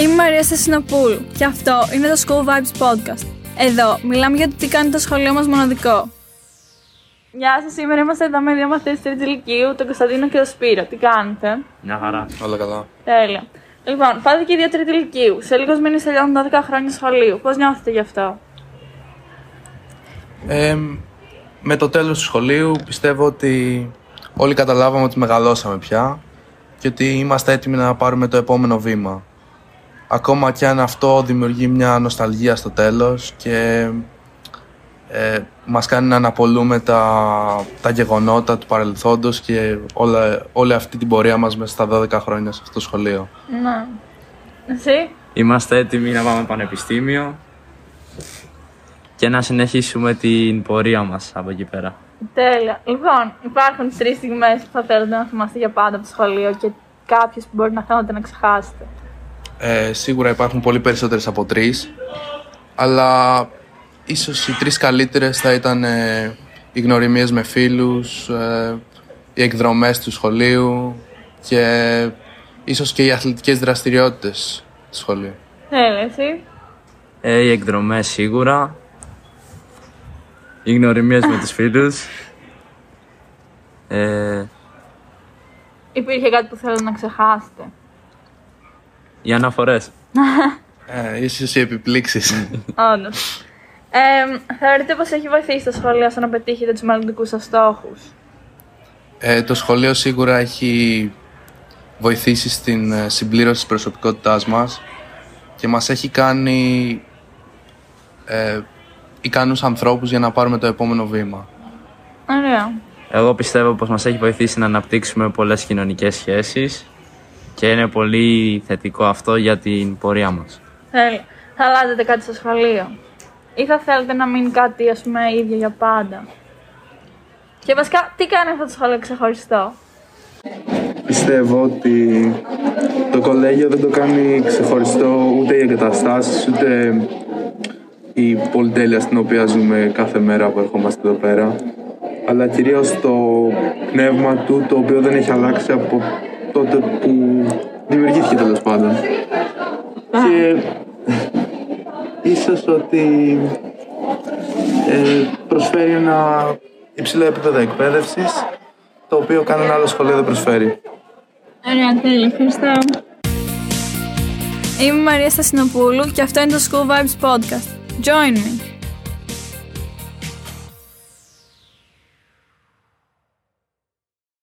Είμαι η Μαρία Στασινοπούλου και αυτό είναι το School Vibes Podcast. Εδώ μιλάμε για το τι κάνει το σχολείο μας μοναδικό. Γεια σας, σήμερα είμαστε εδώ με δύο μαθητές τρίτη ηλικίου, τον Κωνσταντίνο και τον Σπύρο. Τι κάνετε; Μια χαρά. Όλα καλά. Τέλεια. Λοιπόν, πάτε και οι δύο τρίτη ηλικίου. Σε λίγους μήνες τελειώνουν 12 χρόνια σχολείου. Πώς νιώθετε γι' αυτό; Ε, με το τέλος του σχολείου πιστεύω ότι όλοι καταλάβαμε ότι μεγαλώσαμε πια και ότι είμαστε έτοιμοι να πάρουμε το επόμενο βήμα. Ακόμα και αν αυτό δημιουργεί μια νοσταλγία στο τέλος και ε, μας κάνει να αναπολούμε τα, τα γεγονότα του παρελθόντος και όλα, όλη αυτή την πορεία μας μέσα στα 12 χρόνια σε αυτό το σχολείο. Ναι. Εσύ; Είμαστε έτοιμοι να πάμε πανεπιστήμιο και να συνεχίσουμε την πορεία μας από εκεί πέρα. Τέλεια. Λοιπόν, υπάρχουν τρεις στιγμές που θα θέλετε να θυμάστε για πάντα από το σχολείο και κάποιες που μπορεί να θέλετε να ξεχάσετε. Ε, σίγουρα υπάρχουν πολύ περισσότερες από τρεις, αλλά ίσως οι τρεις καλύτερες θα ήταν ε, οι γνωριμίες με φίλους, ε, οι εκδρομές του σχολείου και ίσως και οι αθλητικές δραστηριότητες του σχολείου. Τέλεια, εσύ. Ε, οι εκδρομές σίγουρα. Οι γνωριμίες με τους φίλους. Ε, Υπήρχε κάτι που θέλετε να ξεχάσετε. Οι αναφορές. Ε, ίσως οι επιπλήξεις. Όντως. Ε, θεωρείτε πως έχει βοηθήσει το σχολείο στο να πετύχετε τους μελλοντικούς σας στόχους; Ε, το σχολείο σίγουρα έχει βοηθήσει στην ε, συμπλήρωση της προσωπικότητάς μας και μας έχει κάνει ε, ικανούς ανθρώπους για να πάρουμε το επόμενο βήμα. Ωραία. Εγώ πιστεύω πως μας έχει βοηθήσει να αναπτύξουμε πολλές κοινωνικές σχέσεις και είναι πολύ θετικό αυτό για την πορεία μας. Τέλεια. Θα αλλάζετε κάτι στο σχολείο; Ή θα θέλετε να μείνει κάτι, ας πούμε, ίδιο για πάντα; Και βασικά, τι κάνει αυτό το σχολείο ξεχωριστό; Πιστεύω ότι το κολέγιο δεν το κάνει ξεχωριστό ούτε οι εγκαταστάσεις ούτε η πολυτέλεια στην οποία ζούμε κάθε μέρα που ερχόμαστε εδώ πέρα αλλά κυρίως το πνεύμα του το οποίο δεν έχει αλλάξει από τότε που δημιουργήθηκε τέλος πάντων. Και ίσως ότι ε, προσφέρει ένα υψηλό επίπεδο εκπαίδευσης το οποίο κανένα άλλο σχολείο δεν προσφέρει. Ωραία, τέλεια. Ευχαριστώ. Είμαι η Μαρία Στασινοπούλου και αυτό είναι το School Vibes Podcast. Join me.